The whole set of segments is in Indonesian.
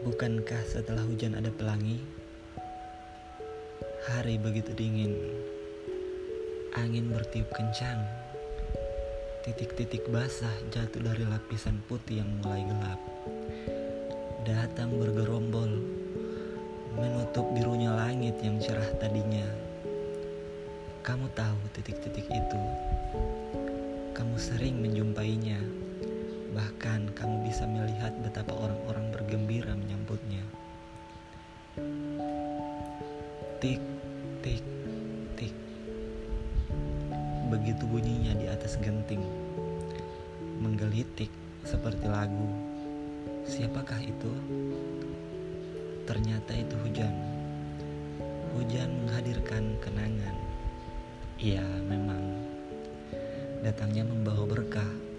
Bukankah setelah hujan ada pelangi? Hari begitu dingin. Angin bertiup kencang. Titik-titik basah jatuh dari lapisan putih yang mulai gelap. Datang bergerombol, menutup birunya langit yang cerah tadinya. Kamu tahu titik-titik itu. Kamu sering menjumpainya. Bahkan kamu bisa melihat betapa orang-orang bergembira menyambutnya. Tik, tik, tik. Begitu bunyinya di atas genting. Menggelitik seperti lagu. Siapakah itu? Ternyata itu hujan. Hujan menghadirkan kenangan. Iya, memang. Datangnya membawa berkah.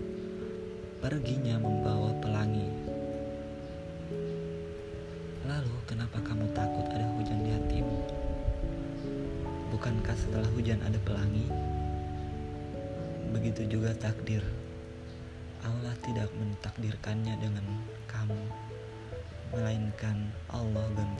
Perginya membawa pelangi. Lalu kenapa kamu takut ada hujan di hatimu? Bukankah setelah hujan ada pelangi? Begitu juga takdir. Allah tidak mentakdirkannya dengan kamu, melainkan Allah dan